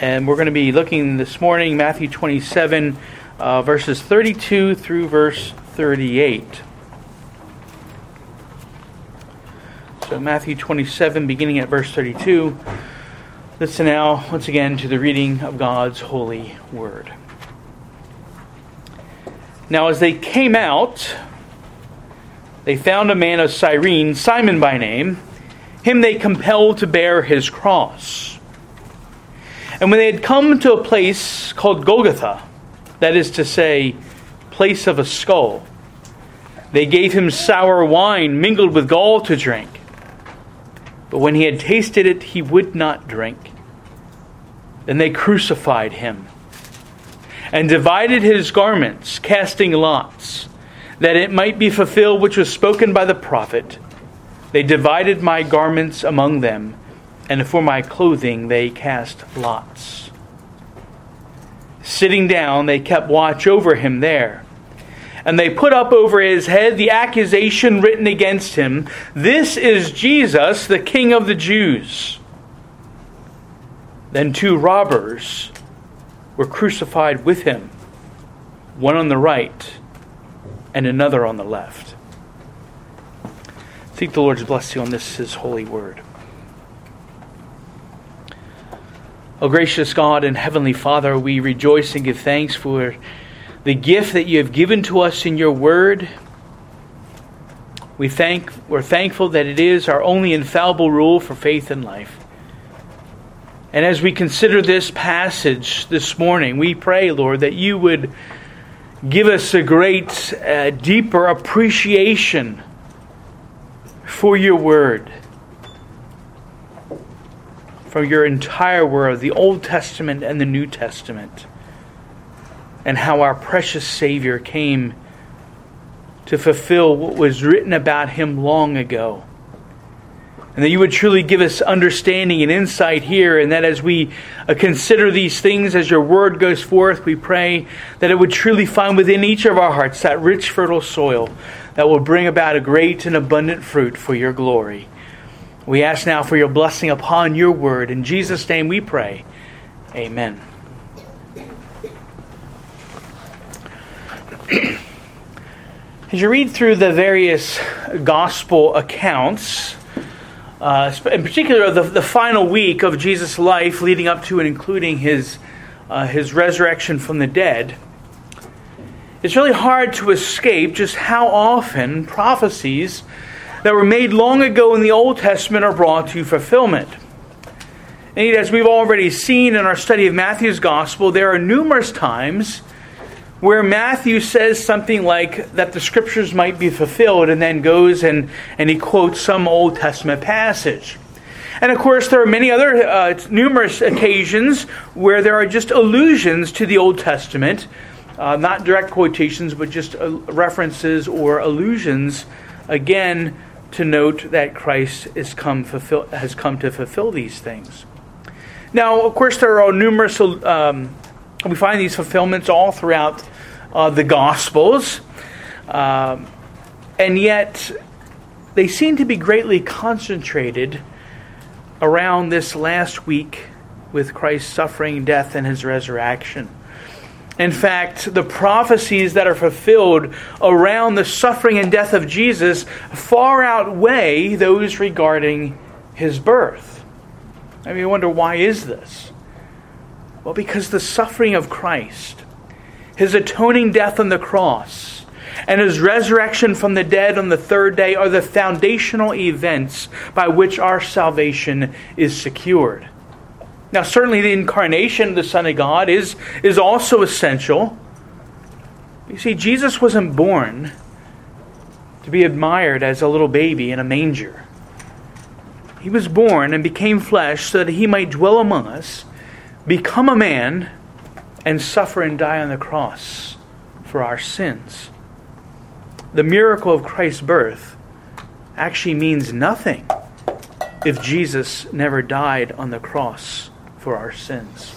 And we're going to be looking this morning, Matthew 27, uh, verses 32 through verse 38. So, Matthew 27, beginning at verse 32. Listen now, once again, to the reading of God's holy word. Now, as they came out, they found a man of Cyrene, Simon by name. Him they compelled to bear his cross. And when they had come to a place called Golgotha, that is to say, place of a skull, they gave him sour wine mingled with gall to drink. But when he had tasted it, he would not drink. Then they crucified him and divided his garments, casting lots, that it might be fulfilled which was spoken by the prophet. They divided my garments among them and for my clothing they cast lots. Sitting down, they kept watch over him there. And they put up over his head the accusation written against him This is Jesus, the King of the Jews. Then two robbers were crucified with him, one on the right and another on the left. Seek the Lord's blessing on this, his holy word. O gracious God and Heavenly Father, we rejoice and give thanks for the gift that you have given to us in your word. We thank, we're thankful that it is our only infallible rule for faith and life. And as we consider this passage this morning, we pray, Lord, that you would give us a great, uh, deeper appreciation for your word from your entire world, the Old Testament and the New Testament, and how our precious Savior came to fulfill what was written about him long ago. And that you would truly give us understanding and insight here, and that as we uh, consider these things, as your word goes forth, we pray that it would truly find within each of our hearts that rich, fertile soil that will bring about a great and abundant fruit for your glory. We ask now for your blessing upon your word. In Jesus' name we pray. Amen. As you read through the various gospel accounts, uh, in particular the, the final week of Jesus' life leading up to and including his, uh, his resurrection from the dead, it's really hard to escape just how often prophecies that were made long ago in the Old Testament are brought to fulfillment. Indeed, as we've already seen in our study of Matthew's Gospel, there are numerous times where Matthew says something like that the scriptures might be fulfilled and then goes and, and he quotes some Old Testament passage. And of course, there are many other uh, numerous occasions where there are just allusions to the Old Testament, uh, not direct quotations, but just uh, references or allusions, again, to note that Christ is come fulfill, has come to fulfill these things. Now, of course, there are numerous, um, we find these fulfillments all throughout uh, the Gospels, um, and yet they seem to be greatly concentrated around this last week with Christ's suffering, death, and his resurrection. In fact, the prophecies that are fulfilled around the suffering and death of Jesus far outweigh those regarding his birth. I mean, you wonder why is this? Well, because the suffering of Christ, his atoning death on the cross, and his resurrection from the dead on the third day are the foundational events by which our salvation is secured. Now, certainly the incarnation of the Son of God is, is also essential. You see, Jesus wasn't born to be admired as a little baby in a manger. He was born and became flesh so that he might dwell among us, become a man, and suffer and die on the cross for our sins. The miracle of Christ's birth actually means nothing if Jesus never died on the cross for our sins.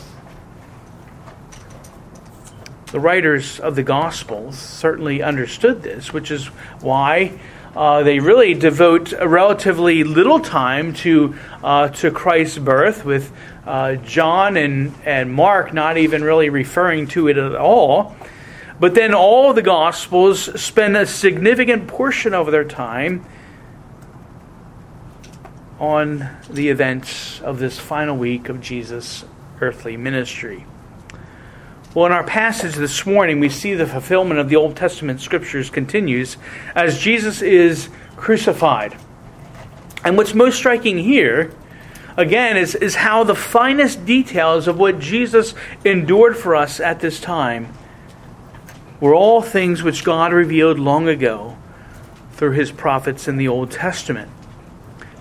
The writers of the Gospels certainly understood this, which is why uh, they really devote relatively little time to uh, to Christ's birth, with uh, John and and Mark not even really referring to it at all. But then all the Gospels spend a significant portion of their time on the events of this final week of Jesus' earthly ministry. Well, in our passage this morning, we see the fulfillment of the Old Testament scriptures continues as Jesus is crucified. And what's most striking here, again, is, is how the finest details of what Jesus endured for us at this time were all things which God revealed long ago through his prophets in the Old Testament.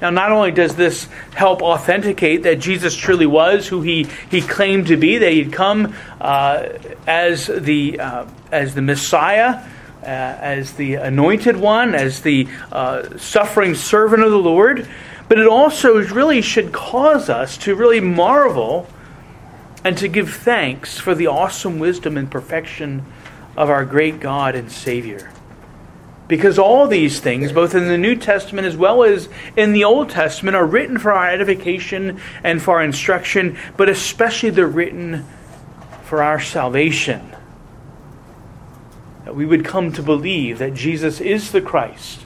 Now, not only does this help authenticate that Jesus truly was who he, he claimed to be, that he'd come uh, as, the, uh, as the Messiah, uh, as the anointed one, as the uh, suffering servant of the Lord, but it also really should cause us to really marvel and to give thanks for the awesome wisdom and perfection of our great God and Savior. Because all these things, both in the New Testament as well as in the Old Testament, are written for our edification and for our instruction, but especially they're written for our salvation. That we would come to believe that Jesus is the Christ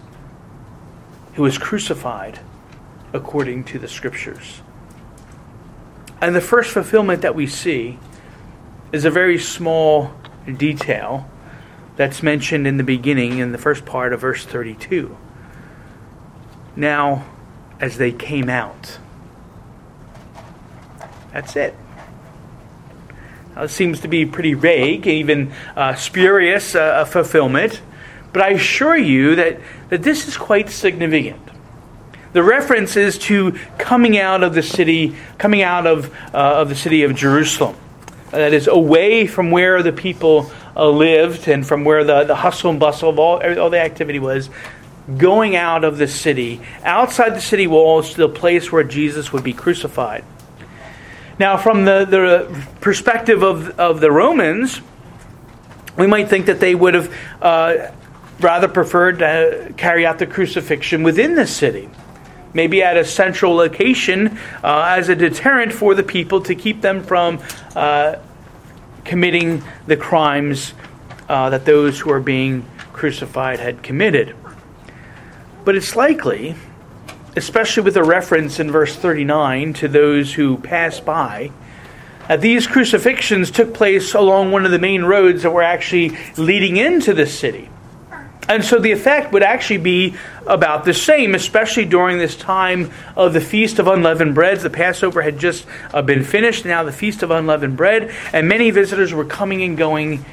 who was crucified according to the Scriptures. And the first fulfillment that we see is a very small detail that's mentioned in the beginning in the first part of verse 32. Now, as they came out. That's it. Now, it seems to be pretty vague, even uh, spurious uh, fulfillment, but I assure you that, that this is quite significant. The reference is to coming out of the city, coming out of, uh, of the city of Jerusalem that is away from where the people uh, lived and from where the, the hustle and bustle of all, all the activity was, going out of the city, outside the city walls to the place where Jesus would be crucified. Now, from the, the perspective of, of the Romans, we might think that they would have uh, rather preferred to carry out the crucifixion within the city maybe at a central location uh, as a deterrent for the people to keep them from uh, committing the crimes uh, that those who are being crucified had committed. But it's likely, especially with a reference in verse 39 to those who pass by, that these crucifixions took place along one of the main roads that were actually leading into the city. And so the effect would actually be about the same, especially during this time of the Feast of Unleavened Breads. The Passover had just uh, been finished, now the Feast of Unleavened Bread, and many visitors were coming and going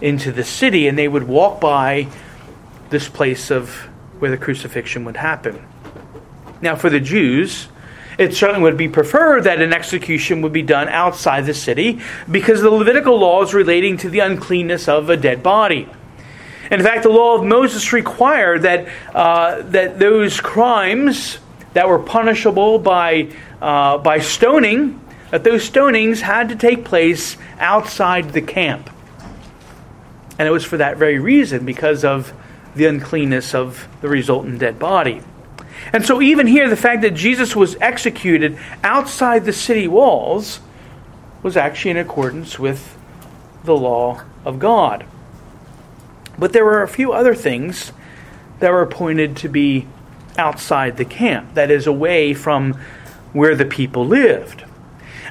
into the city, and they would walk by this place of where the crucifixion would happen. Now, for the Jews, it certainly would be preferred that an execution would be done outside the city because the Levitical laws relating to the uncleanness of a dead body. In fact, the law of Moses required that, uh, that those crimes that were punishable by, uh, by stoning, that those stonings had to take place outside the camp. And it was for that very reason, because of the uncleanness of the resultant dead body. And so, even here, the fact that Jesus was executed outside the city walls was actually in accordance with the law of God. But there were a few other things that were appointed to be outside the camp, that is, away from where the people lived.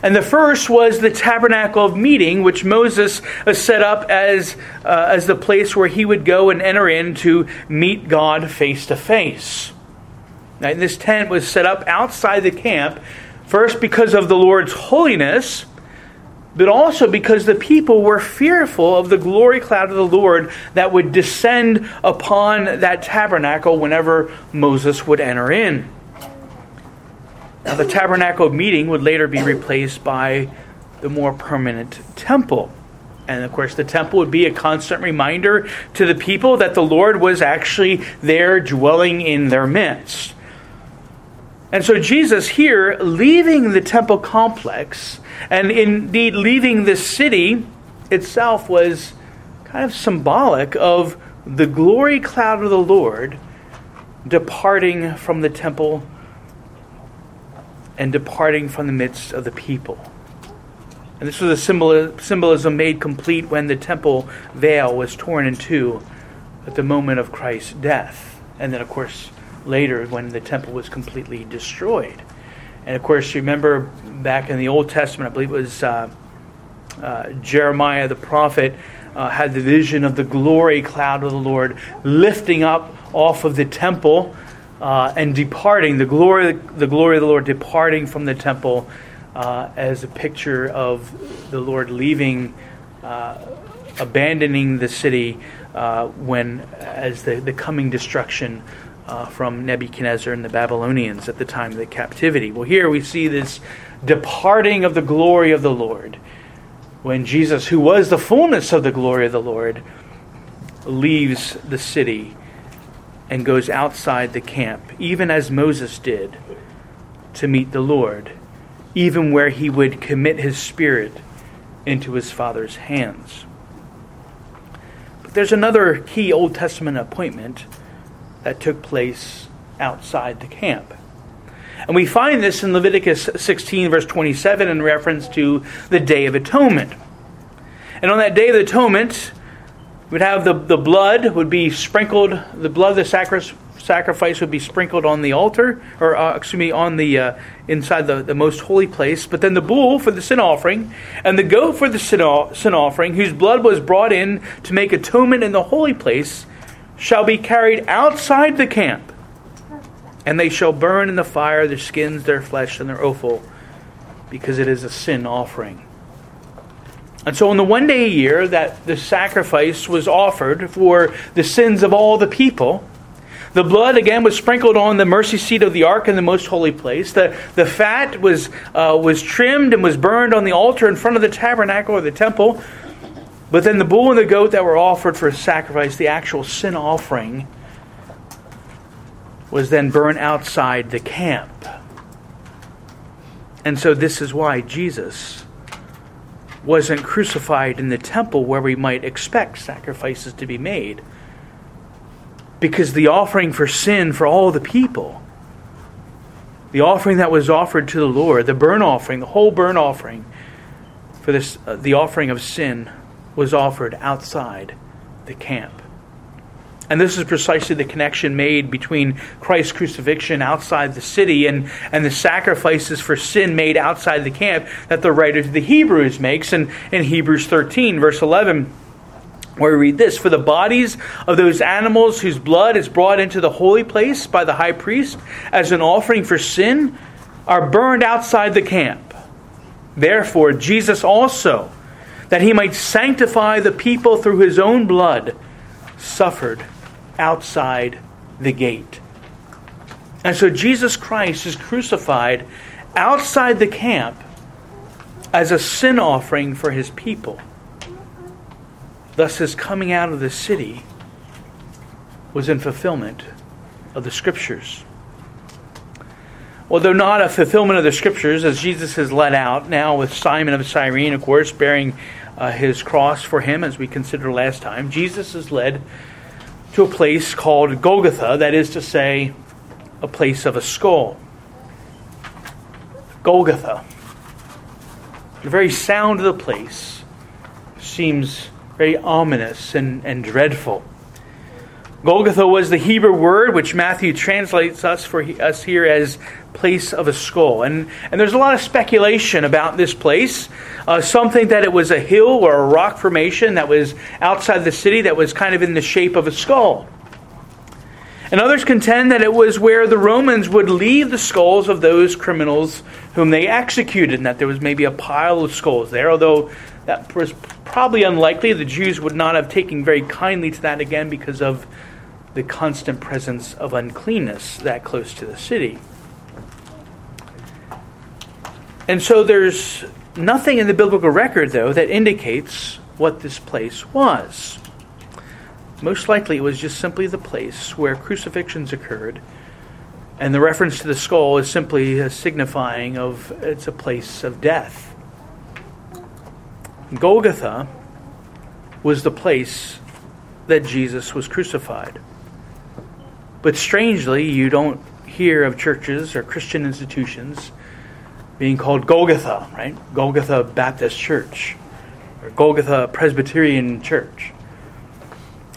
And the first was the tabernacle of meeting, which Moses set up as, uh, as the place where he would go and enter in to meet God face to face. Now, This tent was set up outside the camp, first because of the Lord's holiness, but also because the people were fearful of the glory cloud of the Lord that would descend upon that tabernacle whenever Moses would enter in. Now, the tabernacle meeting would later be replaced by the more permanent temple. And of course, the temple would be a constant reminder to the people that the Lord was actually there dwelling in their midst. And so, Jesus here, leaving the temple complex, and indeed, leaving this city itself was kind of symbolic of the glory cloud of the Lord departing from the temple and departing from the midst of the people. And this was a symbol, symbolism made complete when the temple veil was torn in two at the moment of Christ's death. And then, of course, later when the temple was completely destroyed. And of course, you remember back in the Old Testament, I believe it was uh, uh, Jeremiah the prophet uh, had the vision of the glory cloud of the Lord lifting up off of the temple uh, and departing, the glory, the glory of the Lord departing from the temple uh, as a picture of the Lord leaving, uh, abandoning the city when, as the, the coming destruction uh, from Nebuchadnezzar and the Babylonians at the time of the captivity. Well, here we see this departing of the glory of the Lord when Jesus, who was the fullness of the glory of the Lord, leaves the city and goes outside the camp, even as Moses did, to meet the Lord, even where he would commit his spirit into his Father's hands. But there's another key Old Testament appointment that took place outside the camp. And we find this in Leviticus 16, verse 27, in reference to the Day of Atonement. And on that Day of Atonement, we'd have the, the blood would be sprinkled, the blood of the sacrifice, would be sprinkled on the altar, or uh, excuse me, on the uh, inside the, the most holy place. But then the bull for the sin offering, and the goat for the sin, sin offering, whose blood was brought in to make atonement in the holy place, shall be carried outside the camp, and they shall burn in the fire their skins, their flesh, and their offal, because it is a sin offering. And so, on the one day a year that the sacrifice was offered for the sins of all the people, the blood again was sprinkled on the mercy seat of the ark in the most holy place. The, the fat was, uh, was trimmed and was burned on the altar in front of the tabernacle or the temple. But then the bull and the goat that were offered for sacrifice, the actual sin offering, was then burned outside the camp. And so, this is why Jesus wasn't crucified in the temple where we might expect sacrifices to be made. Because the offering for sin for all the people, the offering that was offered to the Lord, the burnt offering, the whole burnt offering for this, uh, the offering of sin was offered outside the camp. And this is precisely the connection made between Christ's crucifixion outside the city and, and the sacrifices for sin made outside the camp that the writer to the Hebrews makes in, in Hebrews 13, verse 11, where we read this For the bodies of those animals whose blood is brought into the holy place by the high priest as an offering for sin are burned outside the camp. Therefore, Jesus also, that he might sanctify the people through his own blood, suffered outside the gate. And so Jesus Christ is crucified outside the camp as a sin offering for his people. Thus, his coming out of the city was in fulfillment of the Scriptures. Although not a fulfillment of the Scriptures, as Jesus is led out now with Simon of Cyrene, of course, bearing uh, his cross for him, as we considered last time, Jesus is led to a place called Golgotha, that is to say, a place of a skull. Golgotha. The very sound of the place seems very ominous and, and dreadful. Golgotha was the Hebrew word which Matthew translates us for us here as place of a skull. And, and there's a lot of speculation about this place. Uh, some think that it was a hill or a rock formation that was outside the city that was kind of in the shape of a skull. And others contend that it was where the Romans would leave the skulls of those criminals whom they executed, and that there was maybe a pile of skulls there, although that was probably unlikely. The Jews would not have taken very kindly to that again because of the constant presence of uncleanness that close to the city. And so there's nothing in the biblical record, though, that indicates what this place was. Most likely it was just simply the place where crucifixions occurred, and the reference to the skull is simply a signifying of it's a place of death. Golgotha was the place that Jesus was crucified. But strangely, you don't hear of churches or Christian institutions being called Golgotha, right? Golgotha Baptist Church or Golgotha Presbyterian Church.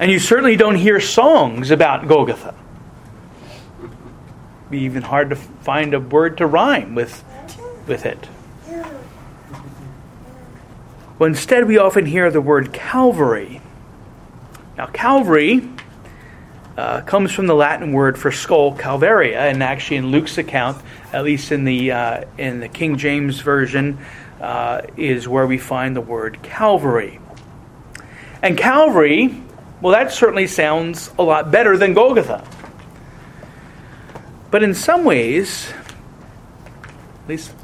And you certainly don't hear songs about Golgotha. It'd be even hard to find a word to rhyme with, with it. Well, instead, we often hear the word Calvary. Now, Calvary uh, comes from the Latin word for skull, Calvaria, and actually in Luke's account, at least in the uh, in the King James version, uh, is where we find the word Calvary. And Calvary, well, that certainly sounds a lot better than Golgotha. But in some ways, at least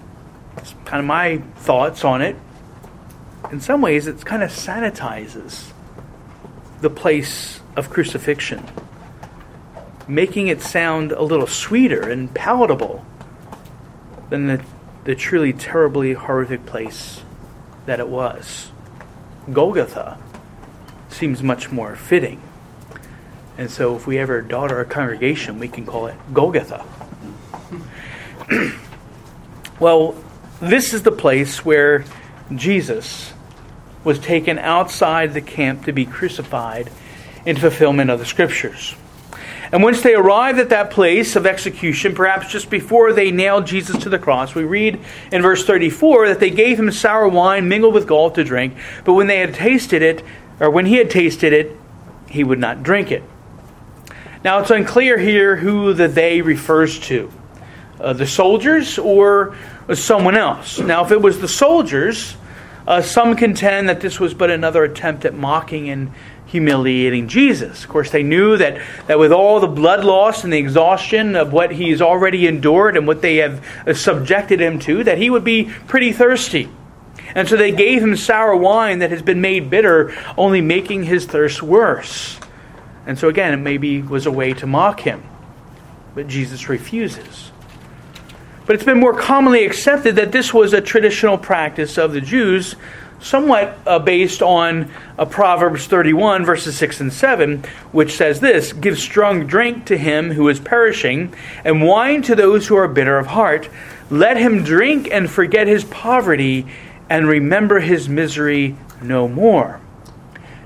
it's kind of my thoughts on it, in some ways it kind of sanitizes the place of crucifixion making it sound a little sweeter and palatable than the, the truly terribly horrific place that it was. Golgotha seems much more fitting. And so, if we ever daughter a congregation, we can call it Golgotha. well, this is the place where Jesus was taken outside the camp to be crucified in fulfillment of the scriptures. And once they arrived at that place of execution, perhaps just before they nailed Jesus to the cross, we read in verse 34 that they gave him sour wine mingled with gall to drink, but when they had tasted it, or when he had tasted it, he would not drink it. Now it's unclear here who the they refers to uh, the soldiers or someone else. Now, if it was the soldiers, uh, some contend that this was but another attempt at mocking and humiliating Jesus. Of course, they knew that, that with all the blood loss and the exhaustion of what he's already endured and what they have uh, subjected him to, that he would be pretty thirsty. And so they gave him sour wine that has been made bitter, only making his thirst worse. And so again, it maybe was a way to mock him. But Jesus refuses. But it's been more commonly accepted that this was a traditional practice of the Jews somewhat uh, based on uh, Proverbs 31, verses 6 and 7, which says this Give strong drink to him who is perishing, and wine to those who are bitter of heart. Let him drink and forget his poverty, and remember his misery no more.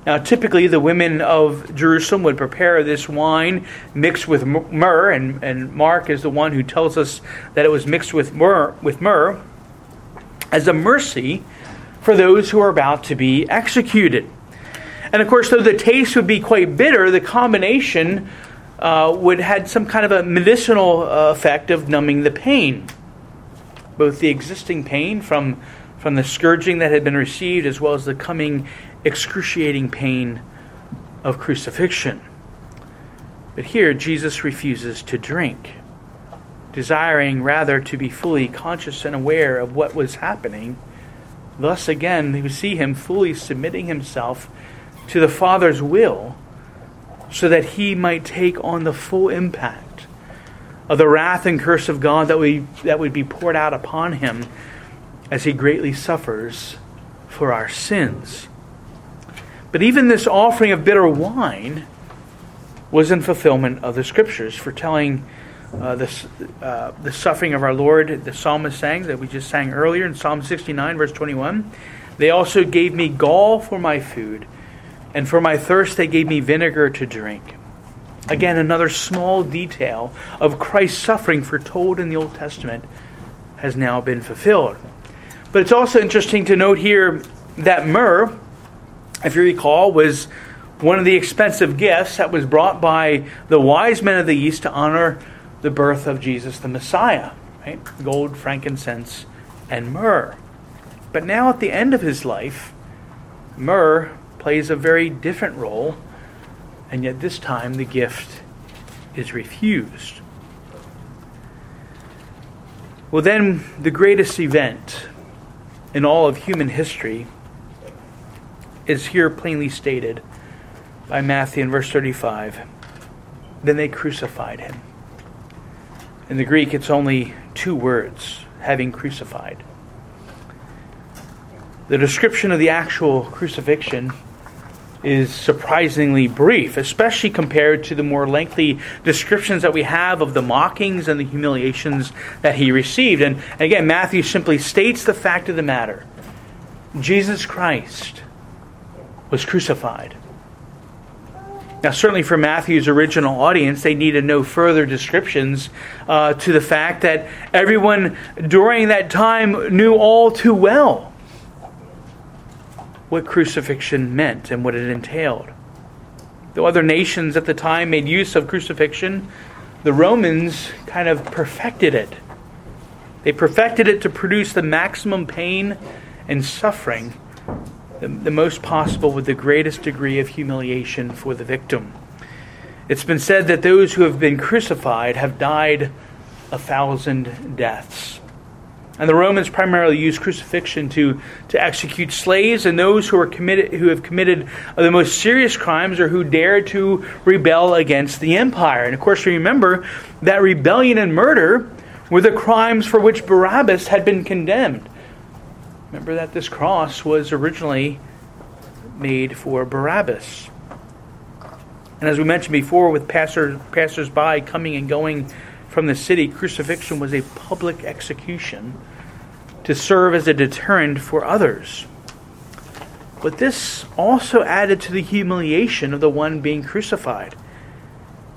Now, typically, the women of Jerusalem would prepare this wine mixed with myrrh, and, and Mark is the one who tells us that it was mixed with myrrh, with myrrh as a mercy for those who are about to be executed. And of course, though the taste would be quite bitter, the combination uh, would had some kind of a medicinal uh, effect of numbing the pain, both the existing pain from from the scourging that had been received, as well as the coming excruciating pain of crucifixion. But here, Jesus refuses to drink, desiring rather to be fully conscious and aware of what was happening Thus, again, we see him fully submitting himself to the Father's will so that he might take on the full impact of the wrath and curse of God that, we, that would be poured out upon him as he greatly suffers for our sins. But even this offering of bitter wine was in fulfillment of the scriptures, foretelling uh, the, uh, the suffering of our Lord, the psalmist sang that we just sang earlier in Psalm 69, verse 21. They also gave me gall for my food, and for my thirst they gave me vinegar to drink. Again, another small detail of Christ's suffering foretold in the Old Testament has now been fulfilled. But it's also interesting to note here that myrrh, if you recall, was one of the expensive gifts that was brought by the wise men of the East to honor the birth of Jesus the Messiah, right? Gold, frankincense, and myrrh. But now at the end of his life, myrrh plays a very different role, and yet this time the gift is refused. Well, then, the greatest event in all of human history is here plainly stated by Matthew in verse 35. Then they crucified him. In the Greek, it's only two words having crucified. The description of the actual crucifixion is surprisingly brief, especially compared to the more lengthy descriptions that we have of the mockings and the humiliations that he received. And again, Matthew simply states the fact of the matter Jesus Christ was crucified. Now, certainly for Matthew's original audience, they needed no further descriptions uh, to the fact that everyone during that time knew all too well what crucifixion meant and what it entailed. Though other nations at the time made use of crucifixion, the Romans kind of perfected it. They perfected it to produce the maximum pain and suffering, the, the most possible with the greatest degree of humiliation for the victim. It's been said that those who have been crucified have died a thousand deaths. And the Romans primarily used crucifixion to, to execute slaves and those who, are committed, who have committed the most serious crimes or who dared to rebel against the empire. And of course, remember that rebellion and murder were the crimes for which Barabbas had been condemned. Remember that this cross was originally made for Barabbas. And as we mentioned before, with passers, passers-by coming and going from the city, crucifixion was a public execution to serve as a deterrent for others. But this also added to the humiliation of the one being crucified,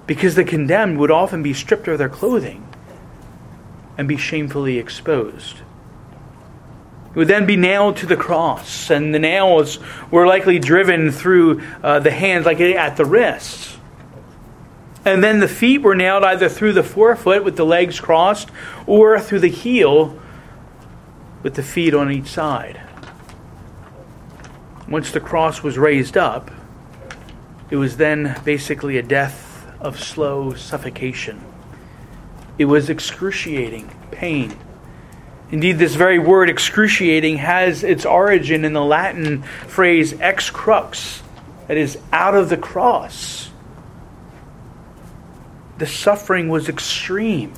because the condemned would often be stripped of their clothing and be shamefully exposed. It would then be nailed to the cross, and the nails were likely driven through uh, the hands, like at the wrists. And then the feet were nailed either through the forefoot with the legs crossed or through the heel with the feet on each side. Once the cross was raised up, it was then basically a death of slow suffocation. It was excruciating pain. Indeed, this very word excruciating has its origin in the Latin phrase ex crux, that is, out of the cross the suffering was extreme.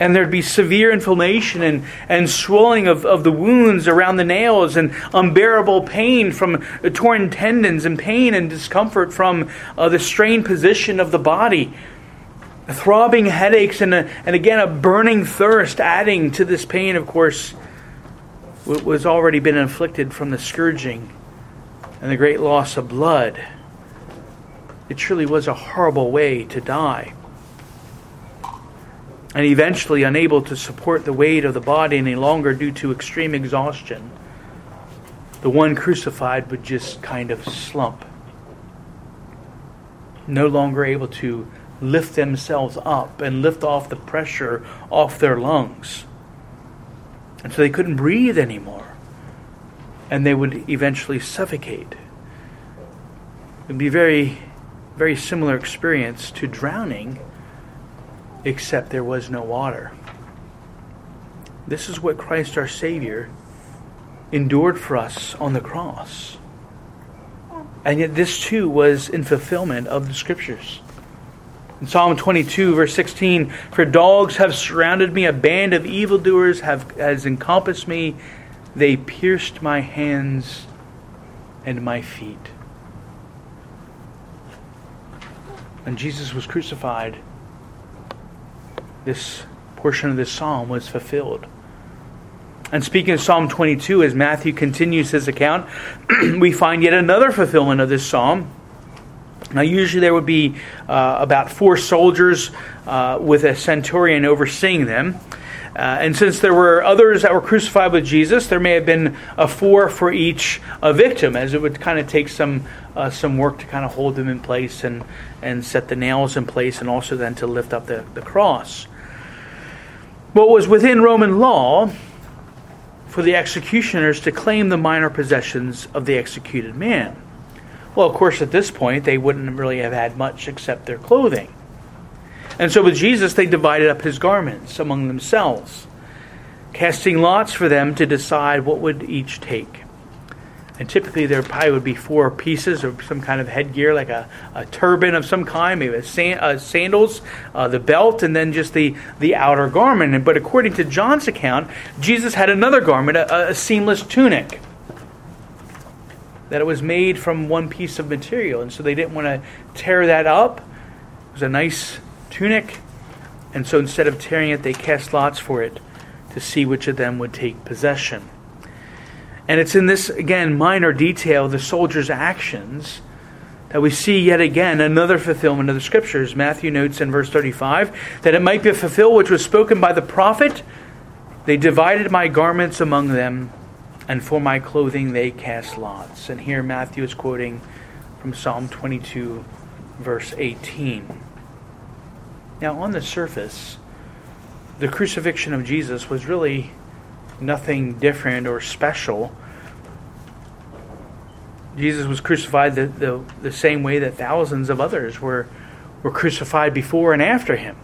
And there'd be severe inflammation and, and swelling of, of the wounds around the nails, and unbearable pain from torn tendons, and pain and discomfort from uh, the strained position of the body. Throbbing headaches, and, a, and again, a burning thirst, adding to this pain, of course, was already been inflicted from the scourging and the great loss of blood. It truly was a horrible way to die. And eventually, unable to support the weight of the body any longer due to extreme exhaustion, the one crucified would just kind of slump, no longer able to lift themselves up and lift off the pressure off their lungs. And so they couldn't breathe anymore. And they would eventually suffocate. It would be very very similar experience to drowning, except there was no water. This is what Christ our Savior endured for us on the cross. And yet, this too was in fulfillment of the Scriptures. In Psalm 22, verse 16, For dogs have surrounded me, a band of evildoers have, has encompassed me. They pierced my hands and my feet. when Jesus was crucified, this portion of this psalm was fulfilled. And speaking of Psalm 22, as Matthew continues his account, we find yet another fulfillment of this psalm. Now, usually there would be uh, about four soldiers uh, with a centurion overseeing them. Uh, and since there were others that were crucified with Jesus, there may have been a four for each uh, victim, as it would kind of take some uh, some work to kind of hold them in place and and set the nails in place, and also then to lift up the, the cross. What was within Roman law for the executioners to claim the minor possessions of the executed man. Well, of course, at this point, they wouldn't really have had much except their clothing. And so with Jesus, they divided up his garments among themselves, casting lots for them to decide what would each take. And typically, there probably would be four pieces of some kind of headgear, like a, a turban of some kind, maybe sand, uh, sandals, uh, the belt, and then just the, the outer garment. But according to John's account, Jesus had another garment, a, a seamless tunic. That it was made from one piece of material, and so they didn't want to tear that up. It was a nice tunic, and so instead of tearing it, they cast lots for it to see which of them would take possession. And it's in this, again, minor detail, the soldiers' actions, that we see yet again another fulfillment of the scriptures. Matthew notes in verse 35 that it might be fulfilled which was spoken by the prophet. They divided my garments among them, and for my clothing they cast lots. And here Matthew is quoting from Psalm 22, verse 18. Now, on the surface, the crucifixion of Jesus was really nothing different or special. Jesus was crucified the, the, the same way that thousands of others were, were crucified before and after him.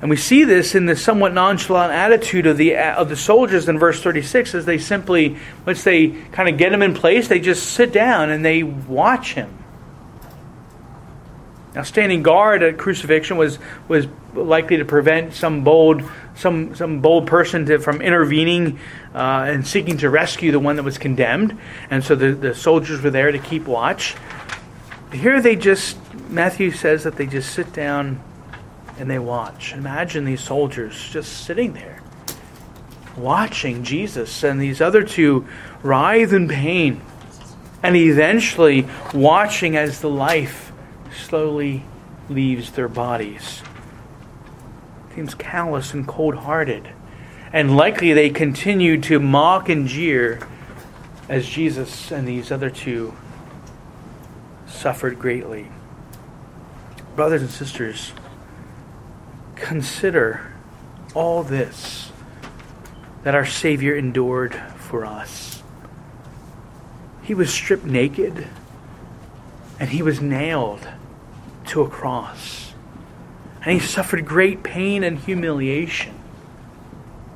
And we see this in the somewhat nonchalant attitude of the of the soldiers in verse 36 as they simply once they kind of get him in place, they just sit down and they watch him. Now, standing guard at crucifixion was, was likely to prevent some bold, some, some bold person to, from intervening uh, and seeking to rescue the one that was condemned. And so the, the soldiers were there to keep watch. Here they just, Matthew says that they just sit down and they watch. Imagine these soldiers just sitting there, watching Jesus and these other two writhe in pain, and eventually watching as the life slowly leaves their bodies. Seems callous and cold hearted. And likely they continue to mock and jeer as Jesus and these other two suffered greatly. Brothers and sisters, consider all this that our Savior endured for us. He was stripped naked and he was nailed to a cross. And he suffered great pain and humiliation.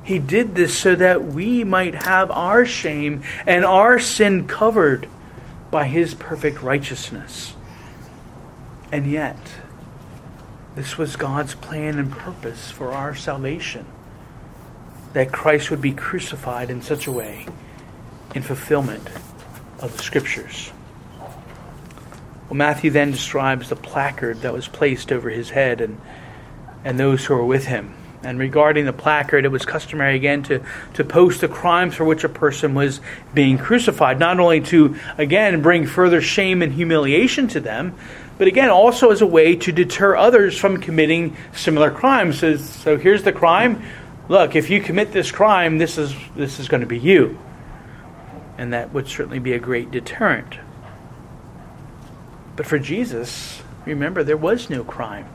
He did this so that we might have our shame and our sin covered by his perfect righteousness. And yet, this was God's plan and purpose for our salvation that Christ would be crucified in such a way in fulfillment of the Scriptures. Well, Matthew then describes the placard that was placed over his head and, and those who were with him. And regarding the placard, it was customary again to, to post the crimes for which a person was being crucified, not only to, again, bring further shame and humiliation to them, but again, also as a way to deter others from committing similar crimes. So, so here's the crime. Look, if you commit this crime, this is, this is going to be you. And that would certainly be a great deterrent. But for Jesus, remember, there was no crime.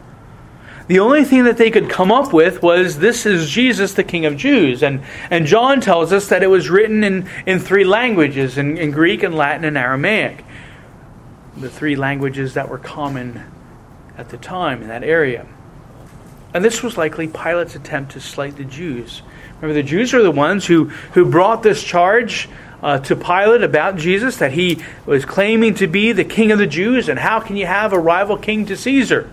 The only thing that they could come up with was this is Jesus, the King of Jews. And, and John tells us that it was written in, in three languages in, in Greek and Latin and Aramaic. The three languages that were common at the time in that area. And this was likely Pilate's attempt to slight the Jews. Remember, the Jews are the ones who, who brought this charge uh, to Pilate about Jesus that he was claiming to be the king of the Jews, and how can you have a rival king to Caesar?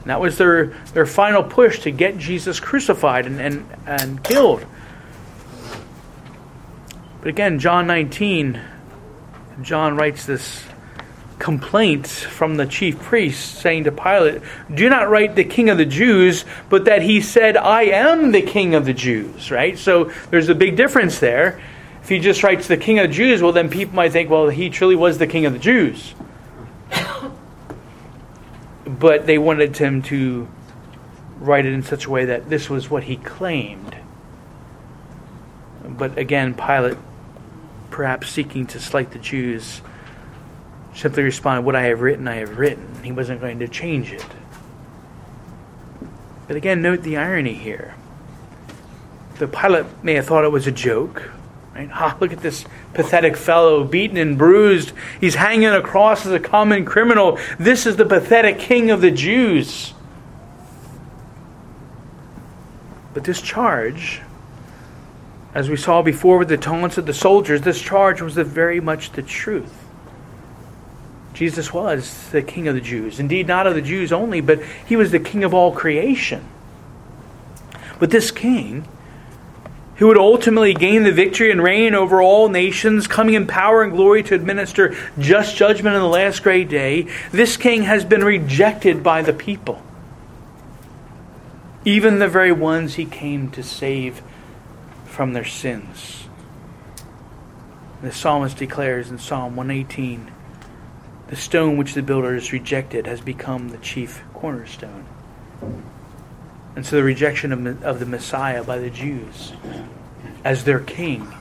And that was their, their final push to get Jesus crucified and, and, and killed. But again, John 19, John writes this complaint from the chief priests saying to Pilate, Do not write the king of the Jews, but that he said, I am the king of the Jews, right? So there's a big difference there. If he just writes the king of the Jews, well, then people might think, well, he truly was the king of the Jews. but they wanted him to write it in such a way that this was what he claimed. But again, Pilate, perhaps seeking to slight the Jews, simply responded, What I have written, I have written. He wasn't going to change it. But again, note the irony here. The Pilate may have thought it was a joke, Right? Ah, look at this pathetic fellow, beaten and bruised. He's hanging across as a common criminal. This is the pathetic king of the Jews. But this charge, as we saw before with the taunts of the soldiers, this charge was very much the truth. Jesus was the king of the Jews. Indeed, not of the Jews only, but he was the king of all creation. But this king who would ultimately gain the victory and reign over all nations, coming in power and glory to administer just judgment in the last great day, this king has been rejected by the people. Even the very ones he came to save from their sins. The psalmist declares in Psalm 118 the stone which the builders rejected has become the chief cornerstone. And so the rejection of, of the Messiah by the Jews as their king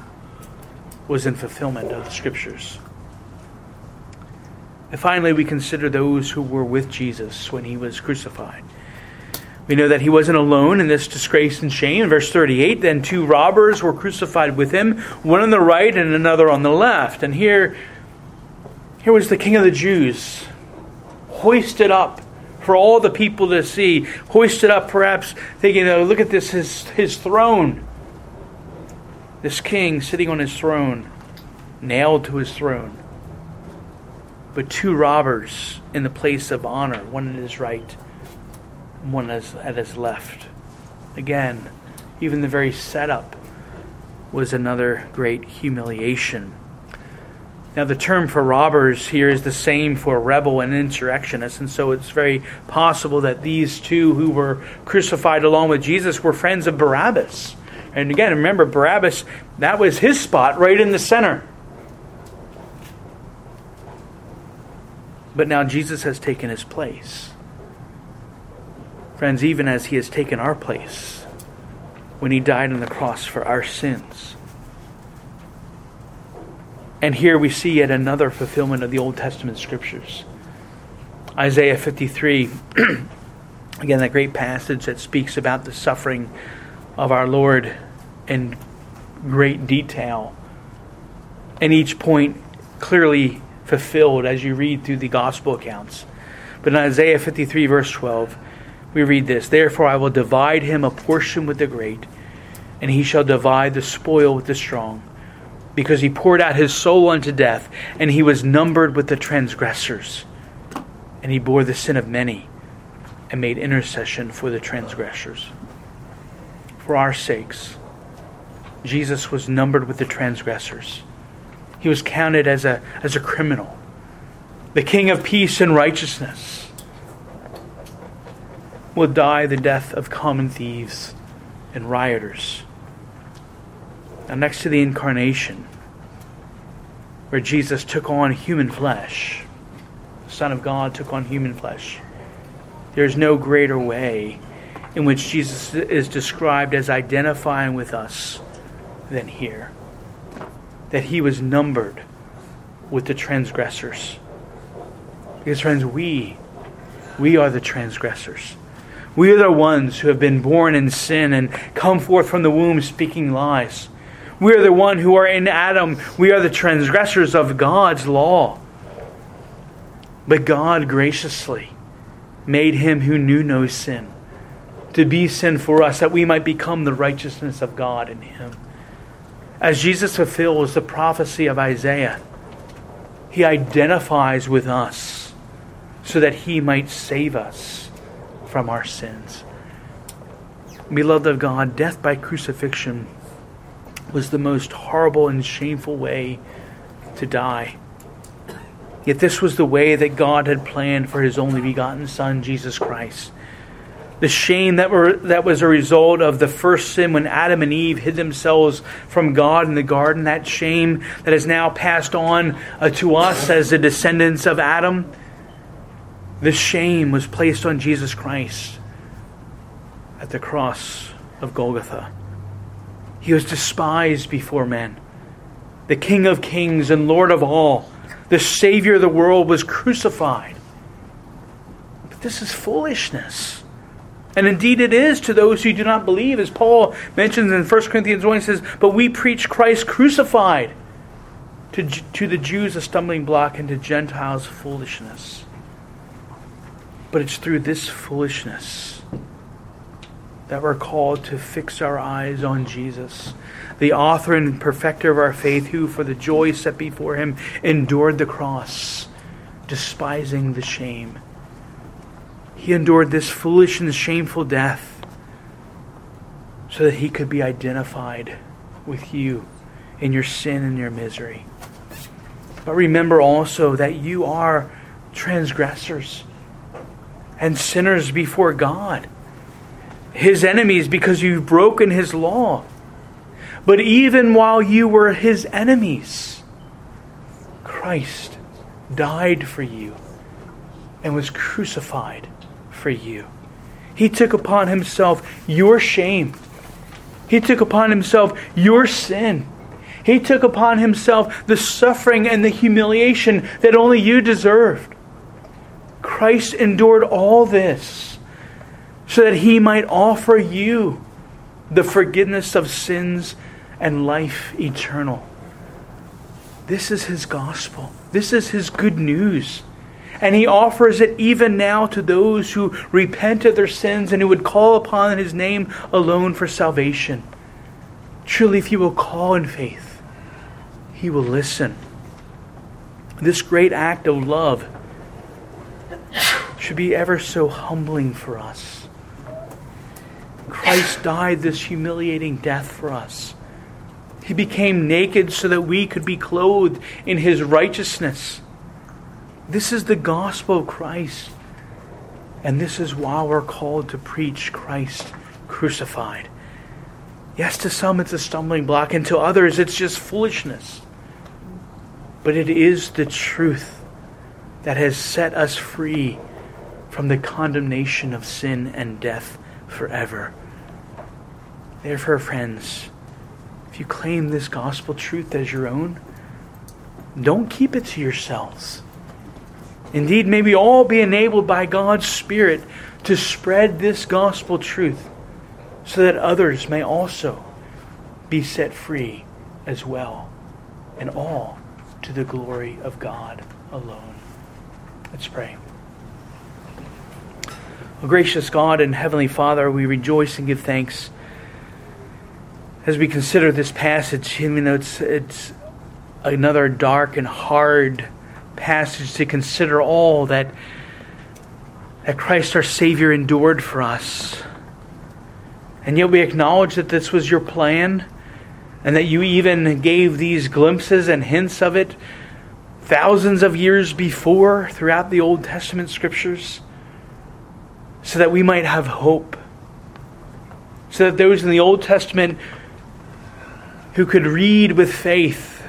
was in fulfillment of the scriptures. And finally, we consider those who were with Jesus when he was crucified. We know that he wasn't alone in this disgrace and shame. In verse 38, then two robbers were crucified with him, one on the right and another on the left. And here, here was the king of the Jews, hoisted up for all the people to see, hoisted up perhaps thinking, oh, look at this, his, his throne. This king sitting on his throne, nailed to his throne. But two robbers in the place of honor, one at his right one at his left. Again, even the very setup was another great humiliation. Now, the term for robbers here is the same for rebel and insurrectionist, and so it's very possible that these two who were crucified along with Jesus were friends of Barabbas. And again, remember, Barabbas, that was his spot right in the center. But now Jesus has taken his place. Friends, even as he has taken our place when he died on the cross for our sins. And here we see yet another fulfillment of the Old Testament scriptures. Isaiah 53, again, that great passage that speaks about the suffering of our Lord in great detail. And each point clearly fulfilled as you read through the gospel accounts. But in Isaiah 53, verse 12, we read this Therefore I will divide him a portion with the great, and he shall divide the spoil with the strong, because he poured out his soul unto death, and he was numbered with the transgressors. And he bore the sin of many, and made intercession for the transgressors. For our sakes, Jesus was numbered with the transgressors. He was counted as a, as a criminal, the King of peace and righteousness will die the death of common thieves and rioters. Now, next to the incarnation, where Jesus took on human flesh, the Son of God took on human flesh, there's no greater way in which Jesus is described as identifying with us than here. That he was numbered with the transgressors. Because, friends, we, we are the transgressors. We are the ones who have been born in sin and come forth from the womb speaking lies. We are the one who are in Adam. We are the transgressors of God's law. But God graciously made him who knew no sin to be sin for us, that we might become the righteousness of God in him. As Jesus fulfills the prophecy of Isaiah, he identifies with us so that he might save us from our sins. Beloved of God, death by crucifixion was the most horrible and shameful way to die. Yet this was the way that God had planned for his only begotten Son, Jesus Christ. The shame that, were, that was a result of the first sin when Adam and Eve hid themselves from God in the garden, that shame that is now passed on uh, to us as the descendants of Adam this shame was placed on Jesus Christ at the cross of Golgotha. He was despised before men. The King of kings and Lord of all, the Savior of the world, was crucified. But this is foolishness. And indeed it is to those who do not believe, as Paul mentions in 1 Corinthians 1, he says, But we preach Christ crucified. To, to the Jews a stumbling block, and to Gentiles foolishness. But it's through this foolishness that we're called to fix our eyes on Jesus, the author and perfecter of our faith, who, for the joy set before him, endured the cross, despising the shame. He endured this foolish and shameful death so that he could be identified with you in your sin and your misery. But remember also that you are transgressors and sinners before God, his enemies because you've broken his law. But even while you were his enemies, Christ died for you and was crucified for you. He took upon himself your shame. He took upon himself your sin. He took upon himself the suffering and the humiliation that only you deserved. Christ endured all this so that he might offer you the forgiveness of sins and life eternal. This is his gospel. This is his good news. And he offers it even now to those who repent of their sins and who would call upon his name alone for salvation. Truly, if you will call in faith, he will listen. This great act of love should be ever so humbling for us. Christ died this humiliating death for us. He became naked so that we could be clothed in his righteousness. This is the gospel of Christ. And this is why we're called to preach Christ crucified. Yes, to some it's a stumbling block, and to others it's just foolishness. But it is the truth that has set us free from the condemnation of sin and death forever. Therefore, friends, if you claim this gospel truth as your own, don't keep it to yourselves. Indeed, may we all be enabled by God's Spirit to spread this gospel truth so that others may also be set free as well, and all to the glory of God alone. Let's pray. Gracious God and Heavenly Father, we rejoice and give thanks as we consider this passage. Even though it's, it's another dark and hard passage to consider all that, that Christ our Savior endured for us. And yet we acknowledge that this was your plan and that you even gave these glimpses and hints of it thousands of years before throughout the Old Testament scriptures so that we might have hope. So that those in the Old Testament who could read with faith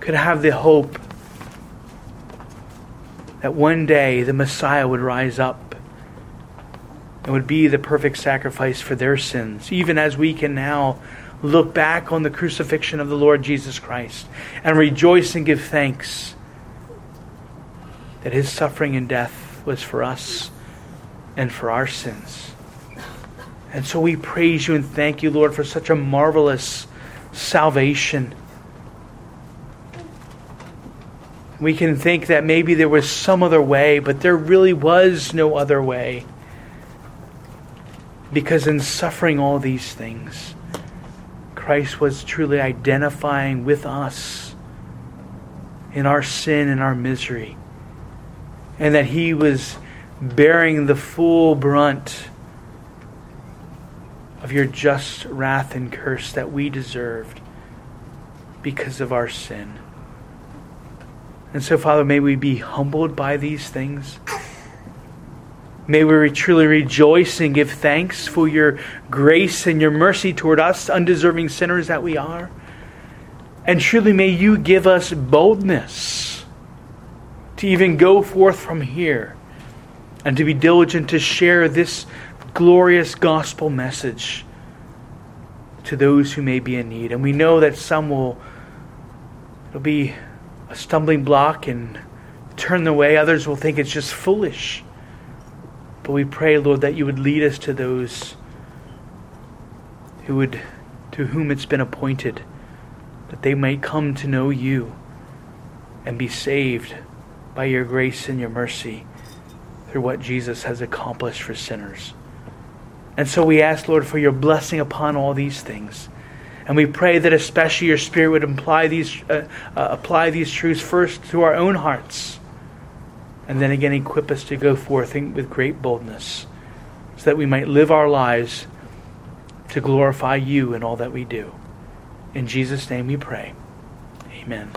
could have the hope that one day the Messiah would rise up and would be the perfect sacrifice for their sins, even as we can now look back on the crucifixion of the Lord Jesus Christ and rejoice and give thanks that his suffering and death was for us and for our sins. And so we praise you and thank you, Lord, for such a marvelous salvation. We can think that maybe there was some other way, but there really was no other way. Because in suffering all these things, Christ was truly identifying with us in our sin and our misery. And that he was bearing the full brunt of your just wrath and curse that we deserved because of our sin. And so, Father, may we be humbled by these things. May we truly rejoice and give thanks for your grace and your mercy toward us, undeserving sinners that we are. And truly, may you give us boldness to even go forth from here and to be diligent to share this glorious gospel message to those who may be in need. And we know that some will it'll be a stumbling block and turn the way. Others will think it's just foolish. But we pray, Lord, that you would lead us to those who would to whom it's been appointed, that they might come to know you and be saved by your grace and your mercy through what Jesus has accomplished for sinners. And so we ask, Lord, for your blessing upon all these things. And we pray that especially your Spirit would apply these, uh, uh, apply these truths first to our own hearts, and then again equip us to go forth with great boldness, so that we might live our lives to glorify you in all that we do. In Jesus' name we pray. Amen.